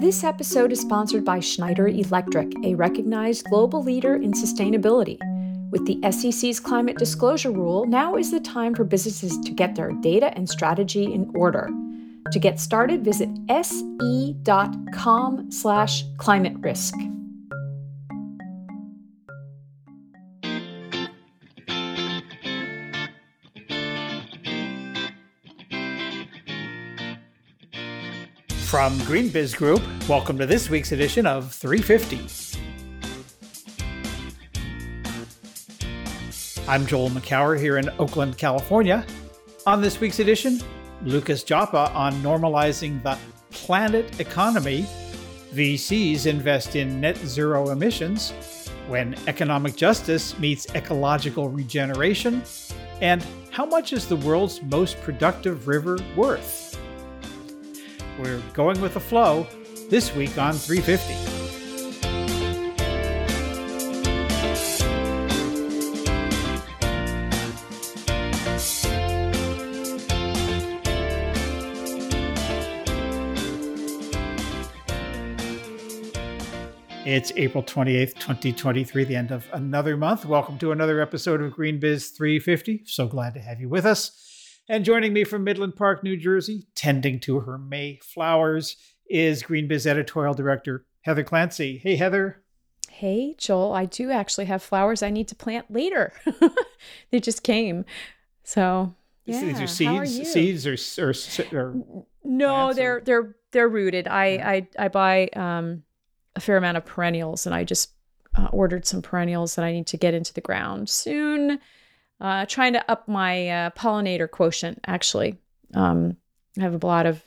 This episode is sponsored by Schneider Electric, a recognized global leader in sustainability. With the SEC's climate disclosure rule, now is the time for businesses to get their data and strategy in order. To get started, visit se.com slash climate risk. From GreenBiz Group, welcome to this week's edition of 350. I'm Joel Makower here in Oakland, California. On this week's edition, Lucas Joppa on normalizing the planet economy. VCs invest in net zero emissions when economic justice meets ecological regeneration. And how much is the world's most productive river worth? We're going with the flow this week on 350. It's April 28th, 2023, the end of another month. Welcome to another episode of Green Biz 350. So glad to have you with us. And joining me from Midland Park, New Jersey, tending to her May flowers, is GreenBiz editorial director Heather Clancy. Hey, Heather. Hey, Joel. I do actually have flowers I need to plant later. they just came. So, yeah. These are seeds, seeds or, or, or no, they're or? they're they're rooted. I yeah. I I buy um, a fair amount of perennials, and I just uh, ordered some perennials that I need to get into the ground soon uh, trying to up my uh, pollinator quotient, actually. Um, I have a lot of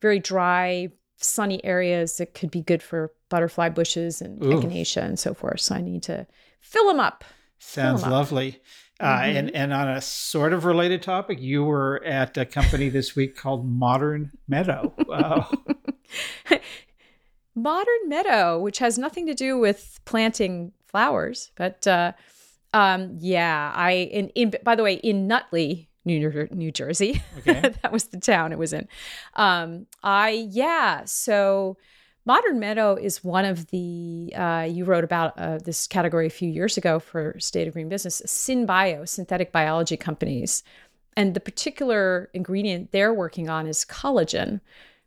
very dry, sunny areas that could be good for butterfly bushes and Ooh. echinacea and so forth. So I need to fill them up. Sounds them lovely. Up. Uh, mm-hmm. and, and on a sort of related topic, you were at a company this week called Modern Meadow. Wow. Modern Meadow, which has nothing to do with planting flowers, but uh, um, yeah, I in, in by the way, in Nutley, New New Jersey. Okay. that was the town it was in. Um, I yeah, so Modern Meadow is one of the uh, you wrote about uh, this category a few years ago for State of Green Business, SynBio, synthetic biology companies, and the particular ingredient they're working on is collagen,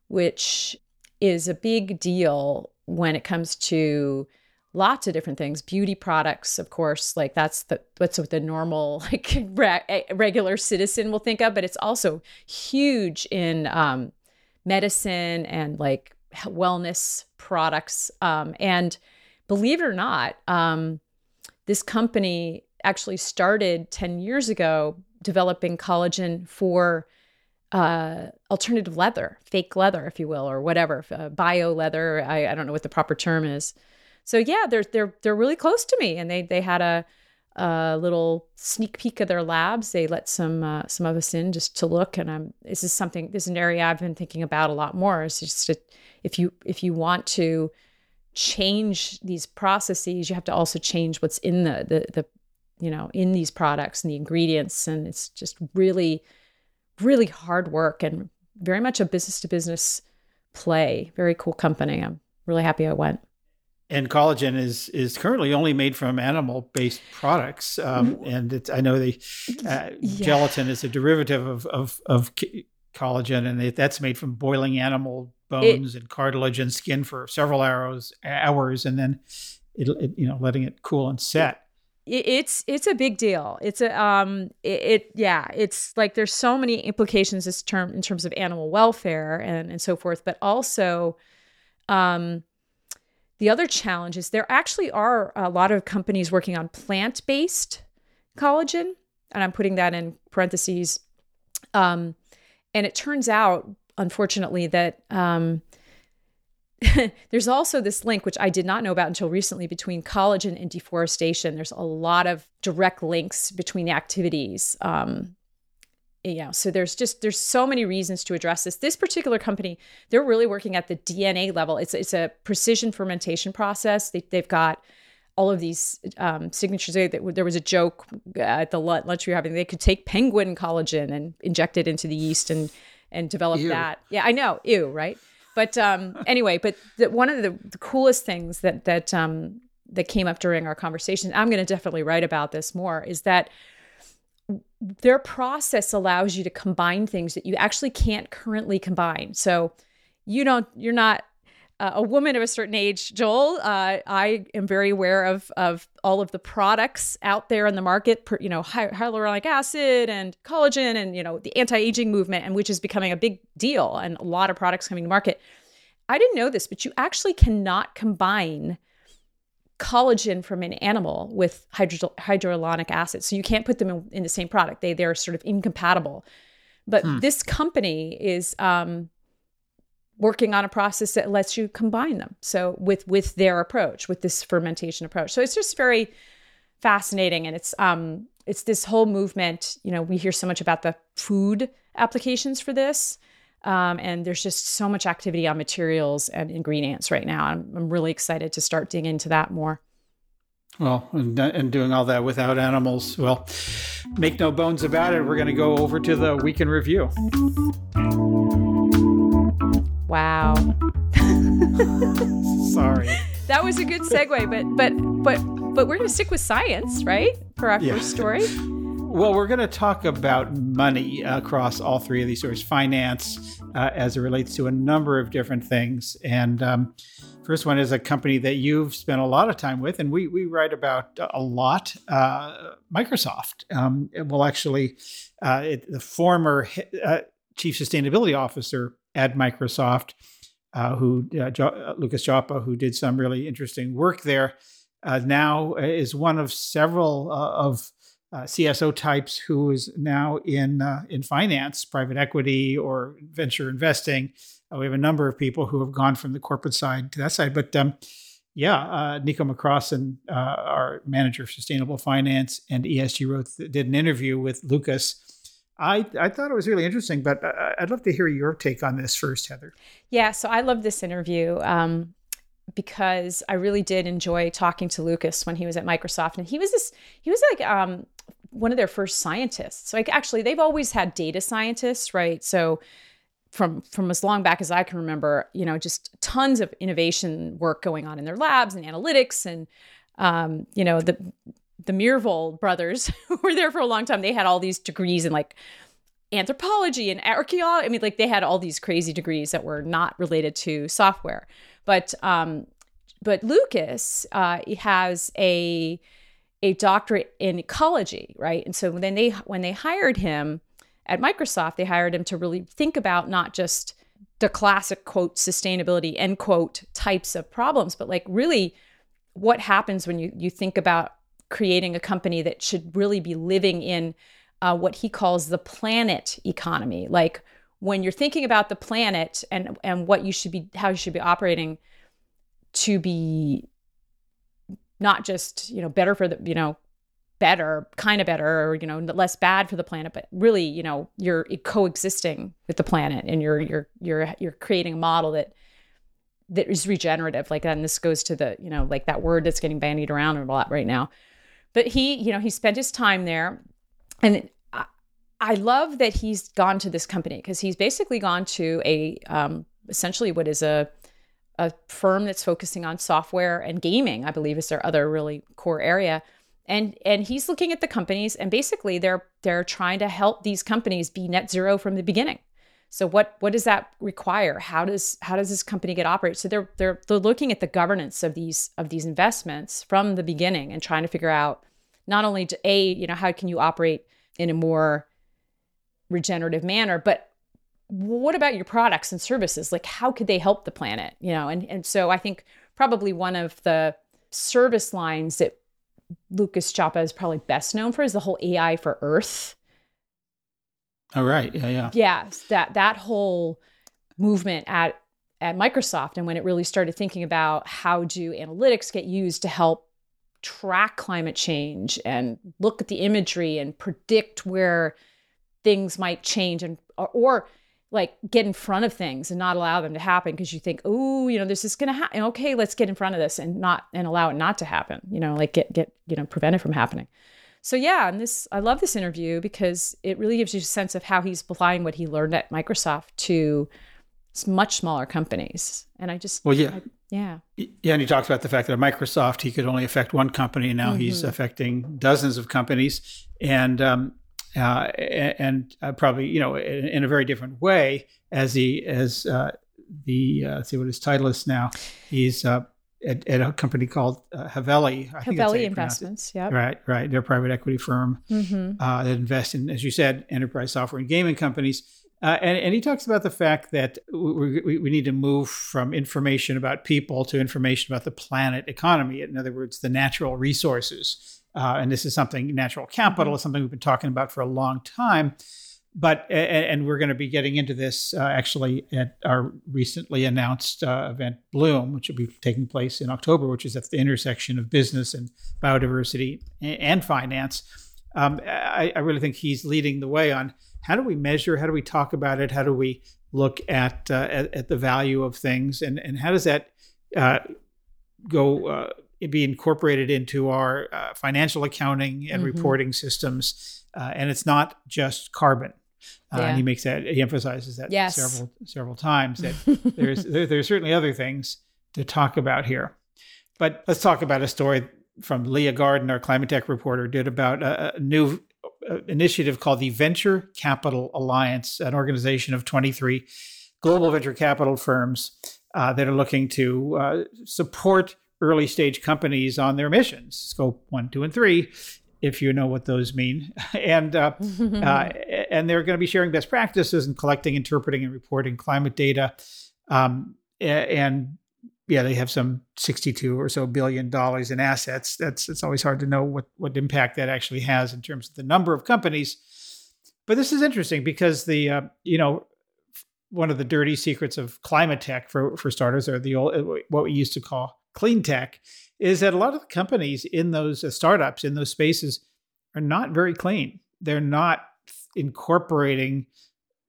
which is a big deal when it comes to lots of different things. Beauty products of course like that's the what's what the normal like re- regular citizen will think of but it's also huge in um, medicine and like wellness products. Um, and believe it or not um, this company actually started 10 years ago developing collagen for uh, alternative leather, fake leather, if you will, or whatever, uh, bio leather. I, I, don't know what the proper term is so yeah, they're they're they're really close to me, and they they had a a little sneak peek of their labs. They let some uh, some of us in just to look, and I'm this is something this is an area I've been thinking about a lot more. It's just if you if you want to change these processes, you have to also change what's in the the the you know in these products and the ingredients, and it's just really really hard work and very much a business to business play. Very cool company. I'm really happy I went and collagen is is currently only made from animal based products, um, and it's, I know the uh, yeah. gelatin is a derivative of of, of collagen, and it, that's made from boiling animal bones it, and cartilage and skin for several hours hours, and then it, it, you know letting it cool and set. It's it's a big deal. It's a um it, it yeah it's like there's so many implications this term in terms of animal welfare and and so forth, but also um the other challenge is there actually are a lot of companies working on plant based collagen, and I'm putting that in parentheses. Um, and it turns out, unfortunately, that um, there's also this link, which I did not know about until recently, between collagen and deforestation. There's a lot of direct links between the activities um, you know so there's just there's so many reasons to address this. This particular company they're really working at the dna level. It's it's a precision fermentation process. They, they've got all of these um, signatures there. Was a joke at the lunch we were having they could take penguin collagen and inject it into the yeast and and develop ew. that. Yeah i know. Ew right? But um, anyway, but the, one of the, the, coolest things that that um, that came up during our conversation, I'm going to definitely write about this more, is that their process allows you to combine things that you actually can't currently combine. So you don't, you're not uh, a woman of a certain age, Joel, uh, I am very aware of of all of the products out there in the market. You know, hy- hyaluronic acid and collagen, and you know the anti aging movement, and which is becoming a big deal, and a lot of products coming to market. I didn't know this, but you actually cannot combine collagen from an animal with hydro- hyaluronic acid, so you can't put them in, in, the same product. They they're sort of incompatible. But hmm. this company is um, working on a process that lets you combine them so with with their approach with this fermentation approach so it's just very fascinating and it's um it's this whole movement you know we hear so much about the food applications for this um, and there's just so much activity on materials and ingredients right now I'm, I'm really excited to start digging into that more well, and, and, doing all that without animals. Well, make no bones about it. We're going to go over to the week in review. Wow. Sorry. That was a good segue, but but but but we're going to stick with science, right? For our yeah. first story. Well, we're going to talk about money across all three of these stories, finance uh, as it relates to a number of different things. And um, first one is a company that you've spent a lot of time with, and we we write about a lot. Uh, Microsoft. Um, well, actually, uh, it, the former uh, chief sustainability officer at Microsoft, uh, who uh, jo- Lucas Joppa, who did some really interesting work there, now is one of several of uh, CSO types who is now in in finance, private equity, or venture investing. we have a number of people who have gone from the corporate side to that side, but. Um, yeah, Nico McCrossan, uh our manager of sustainable finance and ESG, wrote did an interview with Lucas I, I thought it was really interesting, but I'd love to hear your take on this first, Heather. Yeah, so I love this interview um, because I really did enjoy talking to Lucas when he was at Microsoft, and he was this he was like um, one of their first scientists. Like actually, they've always had data scientists, right? So from from as long back as I can remember, you know, just tons of innovation work going on in their labs and analytics and um, you know the the Myhrvold brothers were there for a long time. They had all these degrees in like anthropology and archaeology. I mean, like they had all these crazy degrees that were not related to software. But um, but Lucas uh, has a a doctorate in ecology, right? And so then they when they hired him at Microsoft, they hired him to really think about not just the classic quote sustainability end quote types of problems, but like really what happens when you you think about creating a company that should really be living in uh, what he calls the planet economy. Like when you're thinking about the planet and and what you should be, how you should be operating to be not just you know better for the you know better kind of better or you know less bad for the planet but really you know you're coexisting with the planet and you're you're you're you're creating a model that that is regenerative like and this goes to the you know like that word that's getting bandied around a lot right now but he, you know, he spent his time there. And I, I love that he's gone to this company because he's basically gone to a um, essentially what is a a firm that's focusing on software and gaming, I believe is their other really core area. And and he's looking at the companies and basically they're they're trying to help these companies be net zero from the beginning. So what what does that require? How does how does this company get operated? So they're they're they're looking at the governance of these of these investments from the beginning and trying to figure out not only to a you know how can you operate in a more regenerative manner, but what about your products and services? Like how could they help the planet? You know, and and so I think probably one of the service lines that Lucas Joppa is probably best known for is the whole AI for Earth Oh right, yeah, yeah. Yeah, that that whole movement at at Microsoft and when it really started thinking about how do analytics get used to help track climate change and look at the imagery and predict where things might change and or, or like get in front of things and not allow them to happen because you think, oh, you know, this is going to happen. Okay, let's get in front of this and not and allow it not to happen. You know, like get get you know prevent it from happening. So yeah, and this I love this interview because it really gives you a sense of how he's applying what he learned at Microsoft to much smaller companies. And I just, well, yeah. I, yeah. Yeah. And he talks about the fact that at Microsoft, he could only affect one company. And now mm-hmm. he's affecting dozens of companies. And, um, uh, and uh, probably, you know, in, in, a very different way as he, as uh, the, uh, let's see what his title is now. He's, uh, at, at, a company called uh, Haveli. I Haveli Investments, yeah. Right, right. They're a private equity firm mm-hmm. uh, that invest in, as you said, enterprise software and gaming companies. Uh, and, and he talks about the fact that we, we, we, need to move from information about people to information about the planet economy. In other words, the natural resources. Uh, and this is something, natural capital is something we've been talking about for a long time. But and we're going to be getting into this uh, actually at our recently announced uh, event bloom which will be taking place in october which is at the intersection of business and biodiversity and finance. Um, I, I, really think he's leading the way on how do we measure how do we talk about it how do we look at uh, at, at, the value of things and and how does that uh, go uh, be incorporated into our uh, financial accounting and mm-hmm. reporting systems and it's not just carbon uh, yeah. and he makes that he emphasizes that yes. several several times that there's there, there's certainly other things to talk about here. But let's talk about a story from Leah Garden, our climate tech reporter, did about a, a new uh, initiative called the Venture Capital Alliance, an organization of 23 global venture capital firms uh, that are looking to uh, support early stage companies on their missions, scope one, two, and three, if you know what those mean. and uh, uh, and they're going to be sharing best practices and collecting, interpreting, and reporting climate data. Um, and yeah, they have some 62 or so billion dollars in assets. That's it's always hard to know what what impact that actually has in terms of the number of companies. But this is interesting because the uh, you know one of the dirty secrets of climate tech for for starters are the old what we used to call clean tech is that a lot of the companies in those uh, startups in those spaces are not very clean. They're not incorporating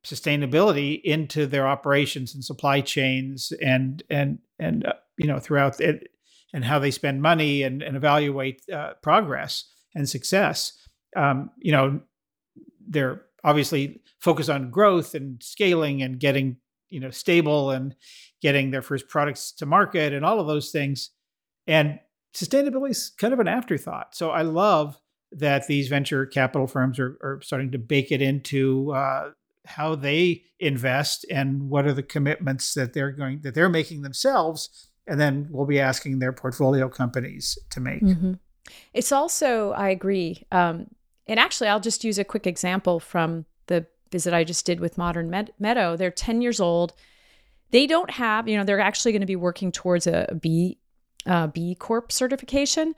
sustainability into their operations and supply chains and and and uh, you know throughout it and how they spend money and, and evaluate uh, progress and success um, you know they're obviously focused on growth and scaling and getting you know stable and getting their first products to market and all of those things and sustainability is kind of an afterthought. So I love that these venture capital firms are, are starting to bake it into uh, how they invest and what are the commitments that they're going that they're making themselves, and then we'll be asking their portfolio companies to make. Mm-hmm. It's also, I agree, um, and actually, I'll just use a quick example from the visit I just did with Modern Med- Meadow. They're ten years old. They don't have, you know, they're actually going to be working towards a B uh, B Corp certification.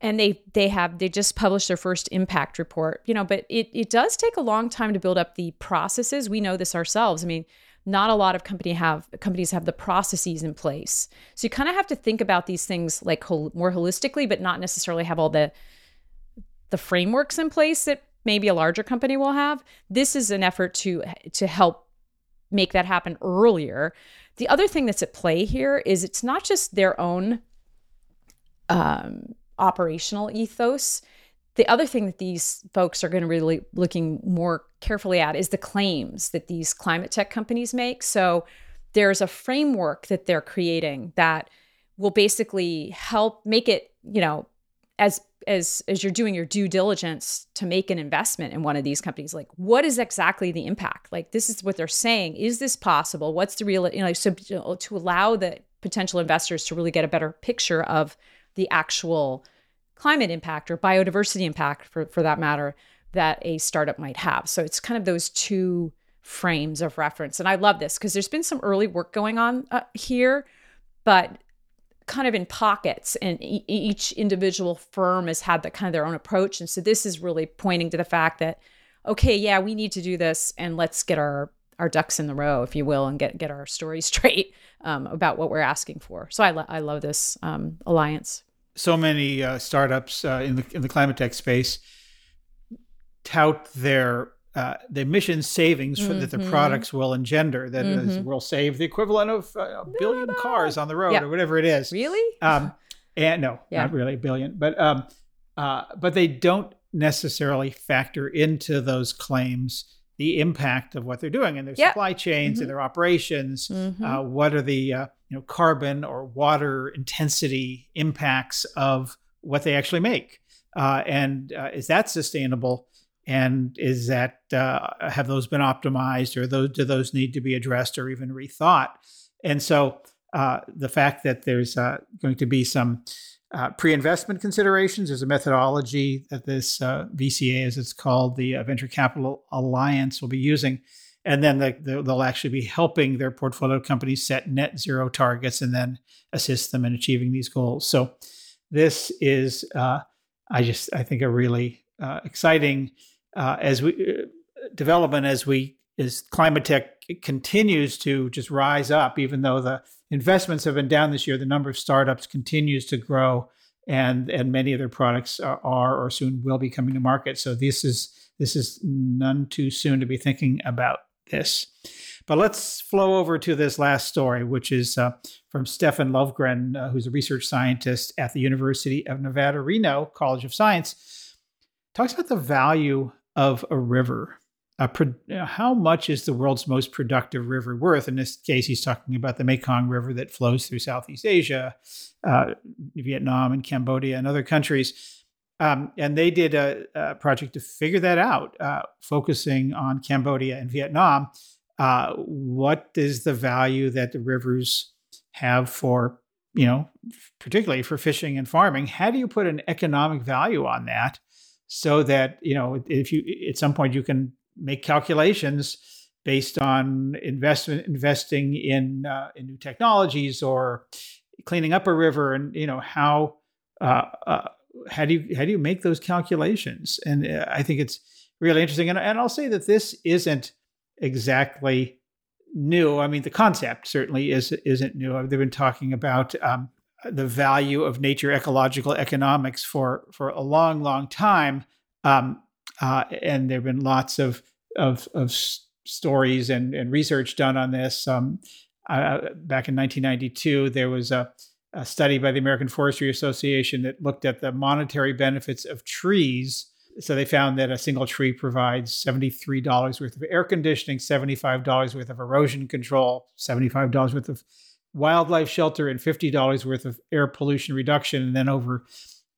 And they they have they just published their first impact report, you know, but it it does take a long time to build up the processes. We know this ourselves. I mean, not a lot of company have companies have the processes in place. So you kind of have to think about these things like hol- more holistically, but not necessarily have all the the frameworks in place that maybe a larger company will have. This is an effort to to help make that happen earlier. The other thing that's at play here is it's not just their own um, operational ethos. The other thing that these folks are going to really looking more carefully at is the claims that these climate tech companies make. So there's a framework that they're creating that will basically help make it, you know, as as as you're doing your due diligence to make an investment in one of these companies like what is exactly the impact like this is what they're saying is this possible what's the real you know so to allow the potential investors to really get a better picture of the actual climate impact or biodiversity impact, for, for that matter, that a startup might have. So it's kind of those two frames of reference. And I love this because there's been some early work going on uh, here, but kind of in pockets and e- each individual firm has had that kind of their own approach and so this is really pointing to the fact that okay yeah we need to do this and let's get our our ducks in the row if you will and get get our story straight um, about what we're asking for. So I, lo- I love this um, alliance. So many uh, startups uh, in the in the climate tech space tout their uh, the emission savings mm-hmm. that the mm-hmm. products will engender. That mm-hmm. will save the equivalent of uh, a billion cars on the road yeah. or whatever it is. Really? Um, and no, yeah. not really a billion, but um, uh, but they don't necessarily factor into those claims the impact of what they're doing in their Yep. supply chains Mhm. and their operations. Mhm. Uh, what are the uh, you know carbon or water intensity impacts of what they actually make, uh, and uh, is that sustainable? And is that uh, have those been optimized, or those do those need to be addressed or even rethought? And so uh, the fact that there's uh, going to be some uh, pre-investment considerations. There's a methodology that this uh, VCA, as it's called, the uh, Venture Capital Alliance, will be using, and then the, the, they'll actually be helping their portfolio companies set net zero targets and then assist them in achieving these goals. So this is, I just, I think, a really exciting uh, as we uh, development as we as climate tech continues to just rise up, even though the investments have been down this year, the number of startups continues to grow, and and many of their products are, are or soon will be coming to market. So this is this is none too soon to be thinking about this. But let's flow over to this last story, which is uh, from Stefan Lovgren, uh, who's a research scientist at the University of Nevada, Reno College of Science. Talks about the value of a river. Pro- how much is the world's most productive river worth? In this case, he's talking about the Mekong River that flows through Southeast Asia, uh, Vietnam, and Cambodia, and other countries. Um, and they did a, a, project to figure that out, uh, focusing on Cambodia and Vietnam. Uh, what is the value that the rivers have for, you know, particularly for fishing and farming? How do you put an economic value on that so that, you know, if you at some point you can make calculations based on investment investing in uh, in new technologies or cleaning up a river and you know how uh, uh, how do you how do you make those calculations? And uh, I think it's really interesting. And, and I'll say that this isn't exactly new. I mean the concept certainly is isn't new. They've been talking about um, the value of nature ecological economics for for a long long time um, uh, and there have been lots of of, of s- stories and, and research done on this. Um, uh, back in 1992, there was a, a, study by the American Forestry Association that looked at the monetary benefits of trees. So they found that a single tree provides $73 worth of air conditioning, $75 worth of erosion control, $75 worth of wildlife shelter, and $50 worth of air pollution reduction. And then over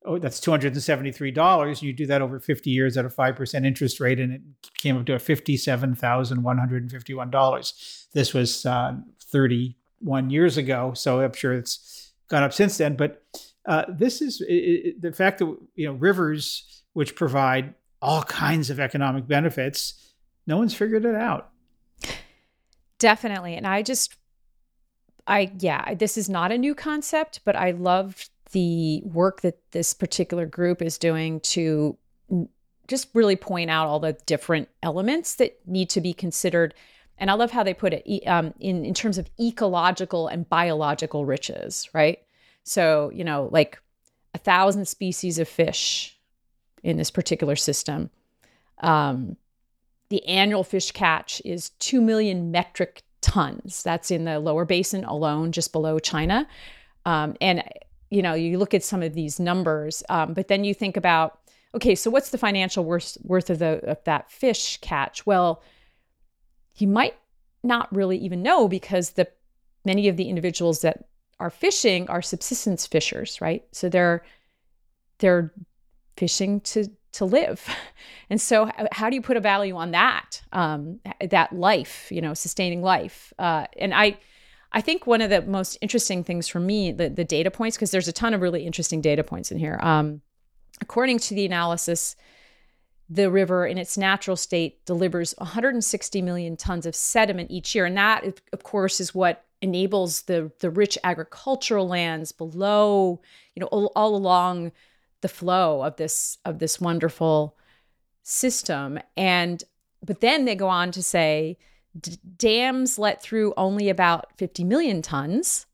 oh, that's two hundred and seventy-three dollars. You do that over fifty years at a five percent interest rate, and it came up to a fifty-seven thousand one hundred and fifty-one dollars. This was uh, thirty-one years ago, so I'm sure it's gone up since then. But uh, this is it, it, the fact that you know rivers, which provide all kinds of economic benefits, no one's figured it out. Definitely, and I just, I yeah, this is not a new concept, but I loved the work that this particular group is doing to just really point out all the different elements that need to be considered. And I love how they put it um, in, in terms of ecological and biological riches, right? So, you know, like a thousand species of fish in this particular system. Um, the annual fish catch is 2 million metric tons. That's in the lower basin alone, just below China. Um, and you know you look at some of these numbers um, but then you think about okay so what's the financial worth worth of the of that fish catch well you might not really even know because the many of the individuals that are fishing are subsistence fishers right so they're they're fishing to to live and so how do you put a value on that um, that life you know sustaining life uh, and i I think one of the most interesting things for me, the, the data points, because there's a ton of really interesting data points in here. Um, according to the analysis, the river in its natural state delivers 160 million tons of sediment each year. And that, of course, is what enables the, the rich agricultural lands below, you know, all, all along the flow of this of this wonderful system. And but then they go on to say dams let through only about 50 million tons.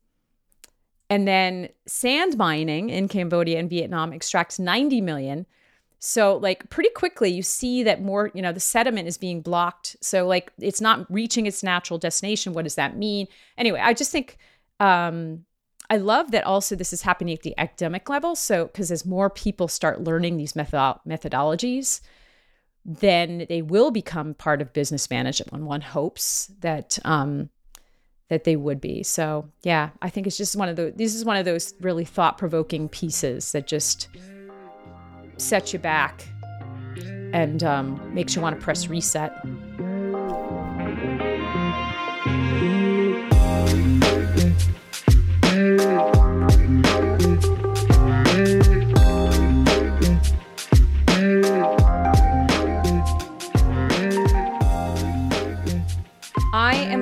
And then sand mining in Cambodia and Vietnam extracts 90 million. So, like, pretty quickly, you see that more, you know, the sediment is being blocked. So, like, it's not reaching its natural destination. What does that mean? Anyway, I just think um, I love that also this is happening at the academic level. So, because as more people start learning these method- methodologies, then they will become part of business management. And one hopes that um, that they would be. So yeah, I think it's just one of those. This is one of those really thought provoking pieces that just sets you back and um, makes you want to press reset.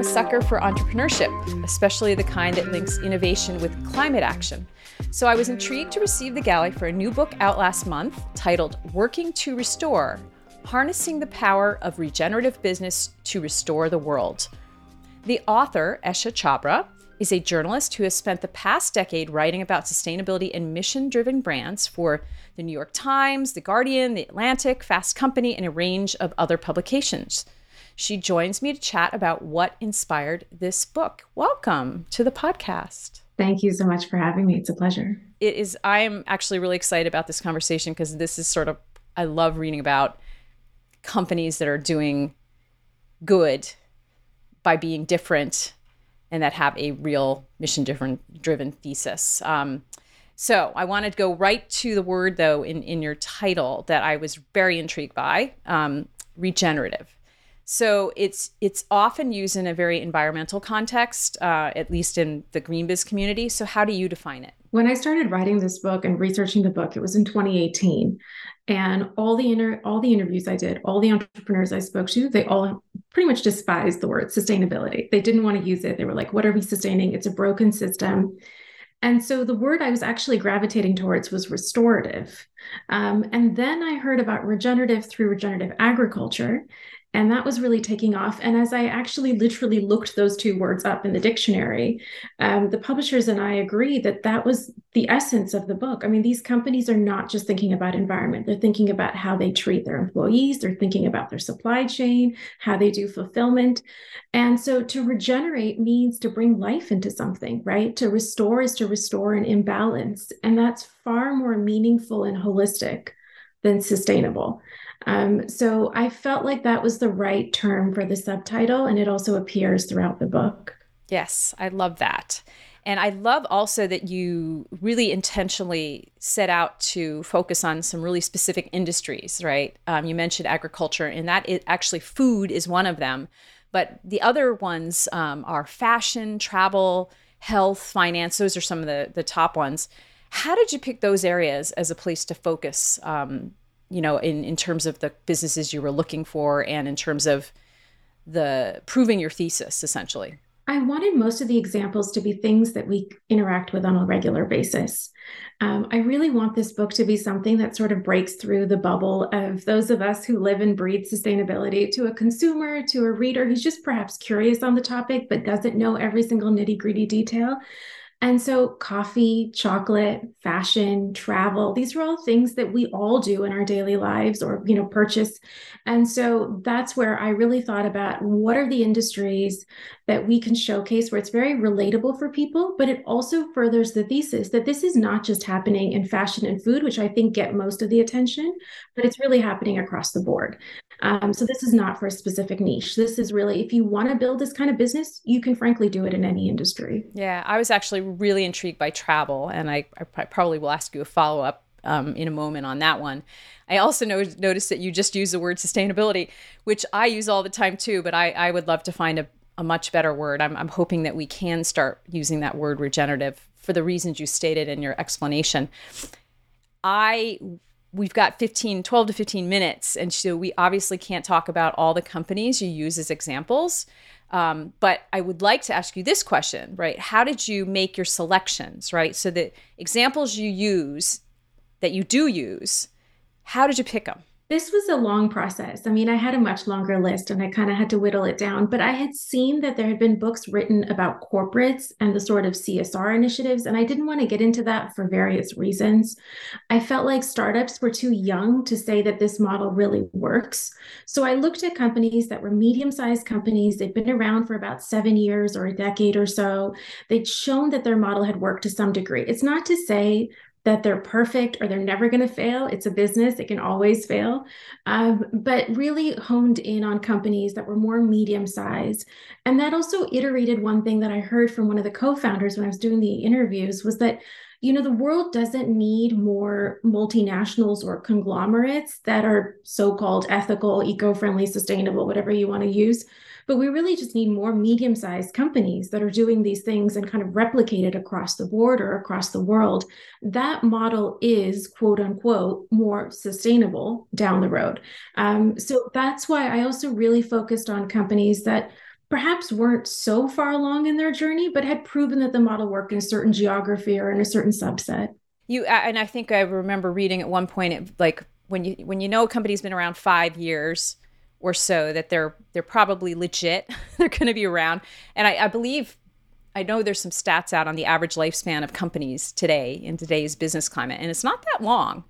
Sucker for entrepreneurship, especially the kind that links innovation with climate action. So I was intrigued to receive the galley for a new book out last month titled Working to Restore Harnessing the Power of Regenerative Business to Restore the World. The author, Esha Chhabra, is a journalist who has spent the past decade writing about sustainability and mission driven brands for the New York Times, The Guardian, The Atlantic, Fast Company, and a range of other publications. She joins me to chat about what inspired this book. Welcome to the podcast. Thank you so much for having me. It's a pleasure. It is, I am actually really excited about this conversation because this is sort of, I love reading about companies that are doing good by being different and that have a real mission different driven thesis. Um, so I wanted to go right to the word though in, in your title that I was very intrigued by um, regenerative. So it's it's often used in a very environmental context, uh, at least in the green biz community. So how do you define it? When I started writing this book and researching the book, it was in 2018, and all the inter- all the interviews I did, all the entrepreneurs I spoke to, they all pretty much despised the word sustainability. They didn't want to use it. They were like, "What are we sustaining? It's a broken system." And so the word I was actually gravitating towards was restorative. Um, and then I heard about regenerative through regenerative agriculture. And that was really taking off. And as I actually literally looked those two words up in the dictionary, um, the publishers and I agree that that was the essence of the book. I mean, these companies are not just thinking about environment, they're thinking about how they treat their employees, they're thinking about their supply chain, how they do fulfillment. And so to regenerate means to bring life into something, right? To restore is to restore an imbalance. And that's far more meaningful and holistic than sustainable. Um, so I felt like that was the right term for the subtitle, and it also appears throughout the book. Yes, I love that. And I love also that you really intentionally set out to focus on some really specific industries, right? Um, you mentioned agriculture, and that is, actually food is one of them. But the other ones um, are fashion, travel, health, finance. Those are some of the, the top ones. How did you pick those areas as a place to focus um, you know, in, in terms of the businesses you were looking for and in terms of the proving your thesis, essentially? I wanted most of the examples to be things that we interact with on a regular basis. Um, I really want this book to be something that sort of breaks through the bubble of those of us who live and breathe sustainability to a consumer, to a reader who's just perhaps curious on the topic but doesn't know every single nitty gritty detail. And so, coffee, chocolate, fashion, travel, these are all things that we all do in our daily lives or, you know, purchase. And so, that's where I really thought about what are the industries that we can showcase where it's very relatable for people, but it also furthers the thesis that this is not just happening in fashion and food, which I think get most of the attention, but it's really happening across the board. Um, so this is not for a specific niche. This is really, if you want to build this kind of business, you can frankly do it in any industry. Yeah, I was actually really intrigued by travel, and I, I probably will ask you a follow up um, in a moment on that one. I also know, noticed that you just use the word sustainability, which I use all the time too, but I, I would love to find a, a much better word. I'm, I'm hoping that we can start using that word regenerative for the reasons you stated in your explanation. I we've got 15 12 to 15 minutes and so we obviously can't talk about all the companies you use as examples. Um, but i would like to ask you this question right? How did you make your selections right? So the examples you use that you do use how did you pick them this was a long process. I mean, I had a much longer list and I kind of had to whittle it down, but I had seen that there had been books written about corporates and the sort of CSR initiatives, and I didn't want to get into that for various reasons. I felt like startups were too young to say that this model really works. So I looked at companies that were medium sized companies. They'd been around for about seven years or a decade or so. They'd shown that their model had worked to some degree. It's not to say that they're perfect or they're never going to fail. It's a business, it can always fail. Um, but really honed in on companies that were more medium sized. And that also iterated one thing that I heard from one of the co founders when I was doing the interviews was that you know, the world doesn't need more multinationals or conglomerates that are so called ethical, eco friendly, sustainable, whatever you want to use. But we really just need more medium sized companies that are doing these things and kind of replicate it across the board or across the world. That model is, quote unquote, more sustainable down the road. Um, so that's why I also really focused on companies that perhaps weren't so far along in their journey, but had proven that the model worked in a certain geography or in a certain subset. You and I think I remember reading at one point, it, like when you when you know a company's been around five years or so, that they're they're probably legit. they're going to be around, and I, I believe I know there's some stats out on the average lifespan of companies today in today's business climate, and it's not that long.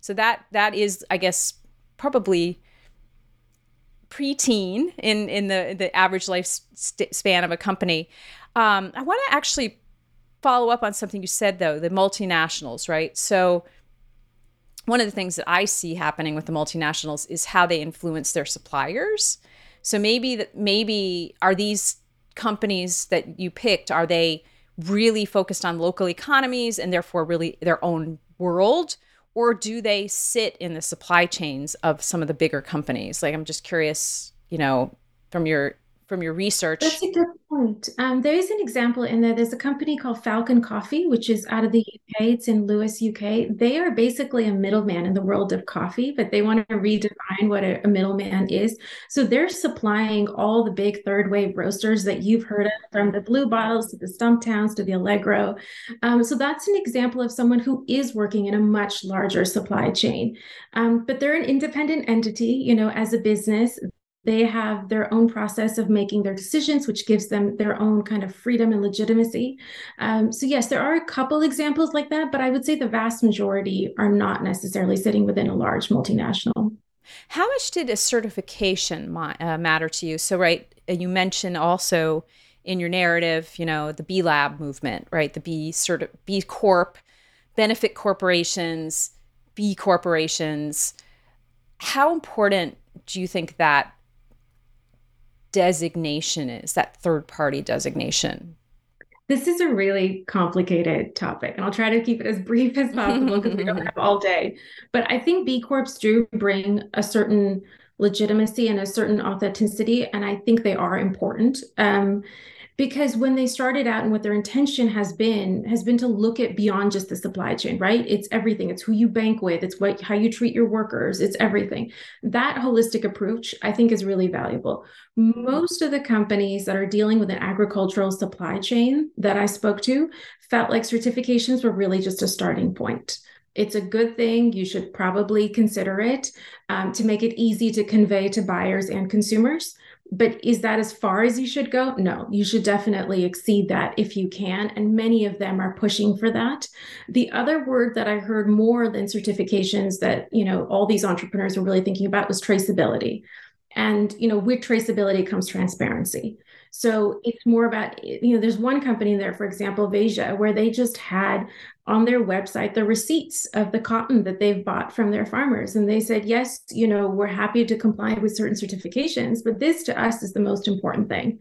So that that is, I guess, probably preteen in in the the average lifespan of a company. Um, I want to actually follow up on something you said though, the multinationals, right? So one of the things that I see happening with the multinationals is how they influence their suppliers. So maybe that maybe are these companies that you picked are they really focused on local economies and therefore really their own world or do they sit in the supply chains of some of the bigger companies? Like, I'm just curious, you know, from your from your research? That's a good point. Um, there is an example in there. There's a company called Falcon Coffee, which is out of the UK. It's in Lewes, UK. They are basically a middleman in the world of coffee, but they want to redefine what a, a middleman is. So they're supplying all the big third wave roasters that you've heard of, from the Blue Bottles to the Stumptowns to the Allegro. Um, so that's an example of someone who is working in a much larger supply chain. Um, but they're an independent entity, you know, as a business they have their own process of making their decisions, which gives them their own kind of freedom and legitimacy. Um, so, yes, there are a couple examples like that, but I would say the vast majority are not necessarily sitting within a large multinational. How much did a certification uh, matter to you? So, right, you mentioned also in your narrative, you know, the B Lab movement, right? The B sort B Corp, benefit corporations, B corporations. How important do you think that designation is, that third party designation? This is a really complicated topic, and I'll try to keep it as brief as possible because we don't have all day. But I think B Corps do bring a certain legitimacy and a certain authenticity, and I think they are important. Um, because when they started out and what their intention has been has been to look at beyond just the supply chain right? It's everything. It's who you bank with. It's what how you treat your workers. It's everything. That holistic approach i think is really valuable. Most of the companies that are dealing with an agricultural supply chain that i spoke to felt like certifications were really just a starting point. It's a good thing. You should probably consider it um, to make it easy to convey to buyers and consumers. But is that as far as you should go? No, you should definitely exceed that if you can. And many of them are pushing for that. The other word that I heard more than certifications that, you know, all these entrepreneurs were really thinking about was traceability. And, you know, with traceability comes transparency. So it's more about, you know, there's one company there, for example, Veja, where they just had on their website the receipts of the cotton that they've bought from their farmers. And they said, yes, you know, we're happy to comply with certain certifications, but this to us is the most important thing.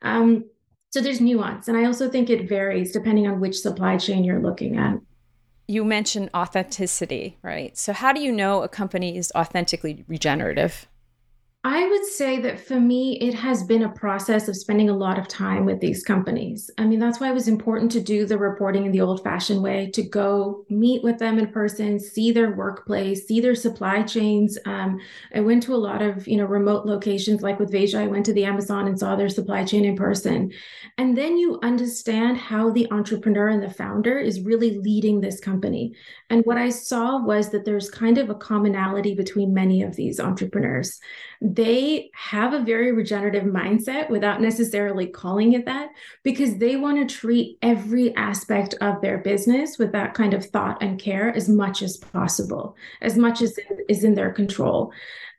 Um, so there's nuance. And I also think it varies depending on which supply chain you're looking at. You mentioned authenticity, right? So, how do you know a company is authentically regenerative? I would say that for me, it has been a process of spending a lot of time with these companies. I mean, that's why it was important to do the reporting in the old fashioned way to go meet with them in person, see their workplace, see their supply chains. Um, I went to a lot of, you know, remote locations like with Veja, I went to the Amazon and saw their supply chain in person. And then you understand how the entrepreneur and the founder is really leading this company. And what I saw was that there's kind of a commonality between many of these entrepreneurs they have a very regenerative mindset without necessarily calling it that because they want to treat every aspect of their business with that kind of thought and care as much as possible, as much as is in their control.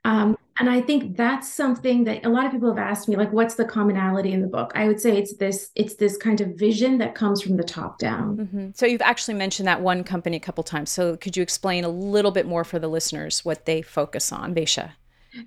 Um, And I think that's something that a lot of people have asked me, like, what's the commonality in the book? I would say it's this, it's this kind of vision that comes from the top down. Mm-hmm. So you've actually mentioned that one company a couple times. So could you explain a little bit more for the listeners what they focus on, Veja?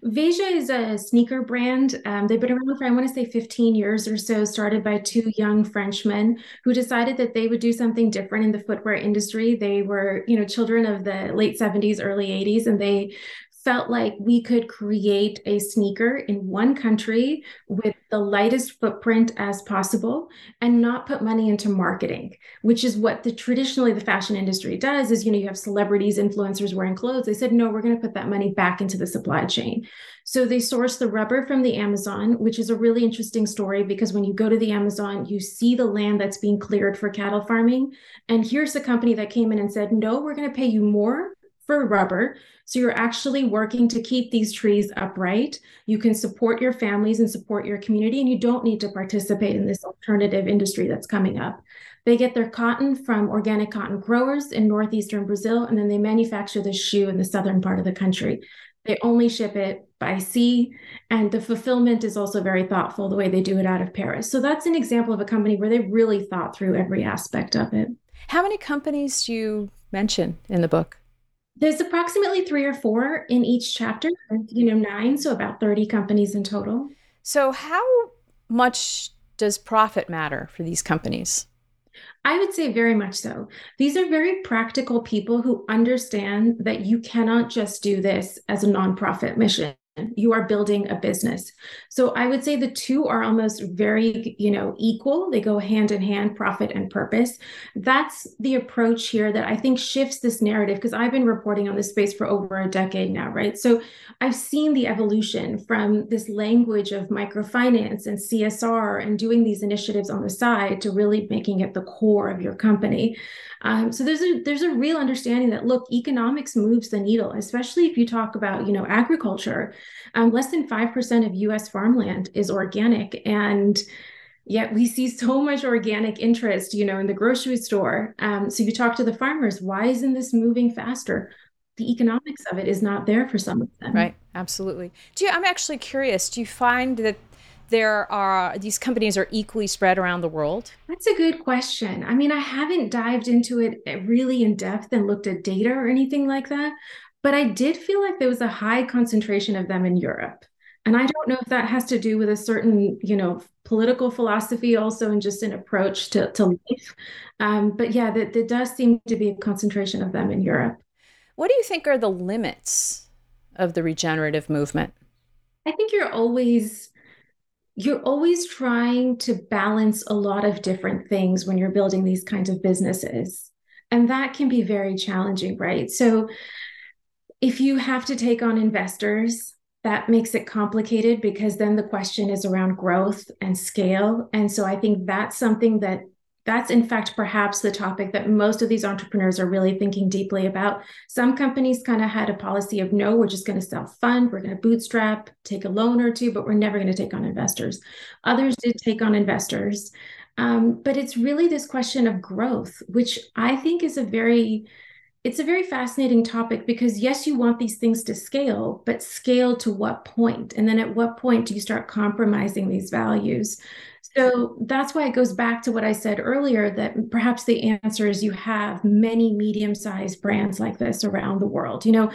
Veja is a sneaker brand. Um, they've been around for, I want to say, 15 years or so, started by two young Frenchmen who decided that they would do something different in the footwear industry. They were, you know, children of the late 70s, early 80s, and they felt like we could create a sneaker in one country with the lightest footprint as possible and not put money into marketing which is what the traditionally the fashion industry does is you know you have celebrities influencers wearing clothes. They said no we're going to put that money back into the supply chain. So they source the rubber from the amazon which is a really interesting story because when you go to the amazon you see the land that's being cleared for cattle farming. And here's a company that came in and said no we're going to pay you more for rubber. So you're actually working to keep these trees upright. You can support your families and support your community, and you don't need to participate in this alternative industry that's coming up. They get their cotton from organic cotton growers in northeastern Brazil, and then they manufacture the shoe in the southern part of the country. They only ship it by sea, and the fulfillment is also very thoughtful the way they do it out of Paris. So that's an example of a company where they really thought through every aspect of it. How many companies do you mention in the book? There's approximately three or four in each chapter, you know, nine, so about 30 companies in total. So, how much does profit matter for these companies? I would say very much so. These are very practical people who understand that you cannot just do this as a nonprofit mission you are building a business. So i would say the two are almost very you know equal. They go hand in hand profit and purpose. That's the approach here that i think shifts this narrative because i've been reporting on this space for over a decade now right? So i've seen the evolution from this language of microfinance and csr and doing these initiatives on the side to really making it the core of your company. Um, so there's a there's a real understanding that look, economics moves the needle, especially if you talk about you know agriculture. Um, less than five percent of U.S. farmland is organic, and yet we see so much organic interest, you know, in the grocery store. Um, so you talk to the farmers, why isn't this moving faster? The economics of it is not there for some of them. Right, absolutely. Do you, I'm actually curious. Do you find that there are these companies are equally spread around the world? That's a good question. I mean, I haven't dived into it really in depth and looked at data or anything like that, but I did feel like there was a high concentration of them in Europe. And I don't know if that has to do with a certain, you know, political philosophy also and just an approach to, to life. Um, but yeah, there, there does seem to be a concentration of them in Europe. What do you think are the limits of the regenerative movement? I think you're always you're always trying to balance a lot of different things when you're building these kinds of businesses. And that can be very challenging, right? So, if you have to take on investors, that makes it complicated because then the question is around growth and scale. And so, I think that's something that that's in fact perhaps the topic that most of these entrepreneurs are really thinking deeply about. Some companies kind of had a policy of no, we're just going to self fund, we're going to bootstrap, take a loan or two, but we're never going to take on investors. Others did take on investors. Um, but it's really this question of growth, which I think is a very it's a very fascinating topic because yes you want these things to scale but scale to what point and then at what point do you start compromising these values so that's why it goes back to what I said earlier that perhaps the answer is you have many medium sized brands like this around the world. You know,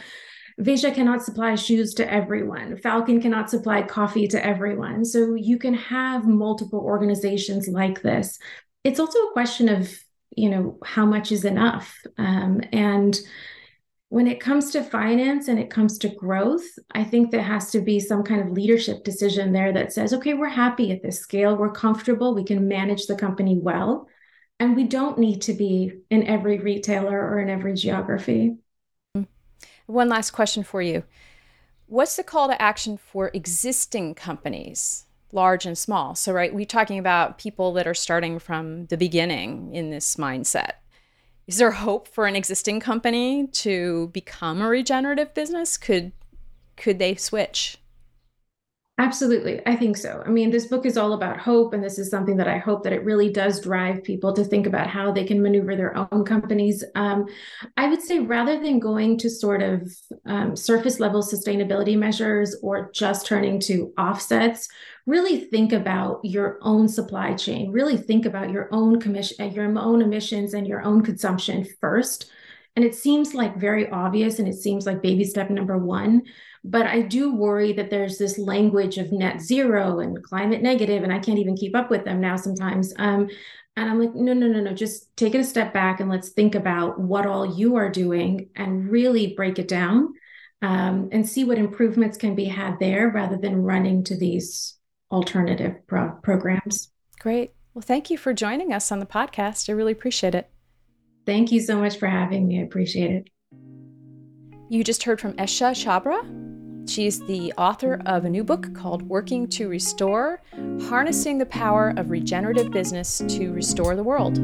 Veja cannot supply shoes to everyone. Falcon cannot supply coffee to everyone. So you can have multiple organizations like this. It's also a question of, you know, how much is enough. Um, and when it comes to finance and it comes to growth, I think there has to be some kind of leadership decision there that says, okay, we're happy at this scale, we're comfortable, we can manage the company well, and we don't need to be in every retailer or in every geography. One last question for you. What's the call to action for existing companies, large and small? So, right, we're talking about people that are starting from the beginning in this mindset is there hope for an existing company to become a regenerative business? Could could they switch? Absolutely. I think so. I mean, this book is all about hope. And this is something that I hope that it really does drive people to think about how they can maneuver their own companies. Um, I would say rather than going to sort of um, surface level sustainability measures or just turning to offsets, really think about your own supply chain, really think about your own commission, your own emissions and your own consumption first. And it seems like very obvious and it seems like baby step number one but I do worry that there's this language of net zero and climate negative, and I can't even keep up with them now sometimes. Um, and I'm like, no, no, no, no, just take it a step back and let's think about what all you are doing and really break it down um, and see what improvements can be had there rather than running to these alternative pro- programs. Great. Well, thank you for joining us on the podcast. I really appreciate it. Thank you so much for having me. I appreciate it. You just heard from Esha Chhabra. She's the author of a new book called Working to Restore Harnessing the Power of Regenerative Business to Restore the World.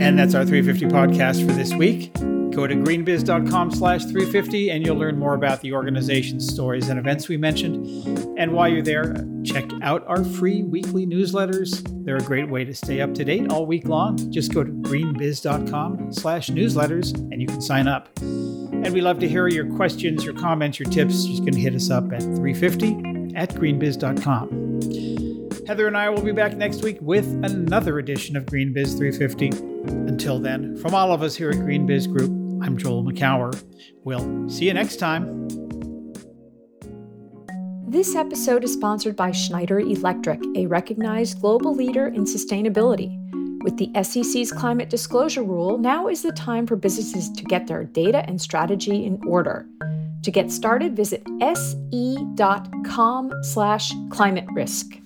And that's our 350 podcast for this week. Go to greenbiz.com slash 350 and you'll learn more about the organization's stories and events we mentioned. And while you're there, check out our free weekly newsletters. They're a great way to stay up to date all week long. Just go to greenbiz.com slash newsletters and you can sign up. And we love to hear your questions, your comments, your tips. Going to hit us up at 350 at greenbiz.com. Heather and I will be back next week with another edition of GreenBiz 350. Until then, from all of us here at GreenBiz Group, I'm Joel Makower. We'll see you next time. This episode is sponsored by Schneider Electric, a recognized global leader in sustainability. With the SEC's climate disclosure rule, now is the time for businesses to get their data and strategy in order. To get started, visit se.com slash climate risk.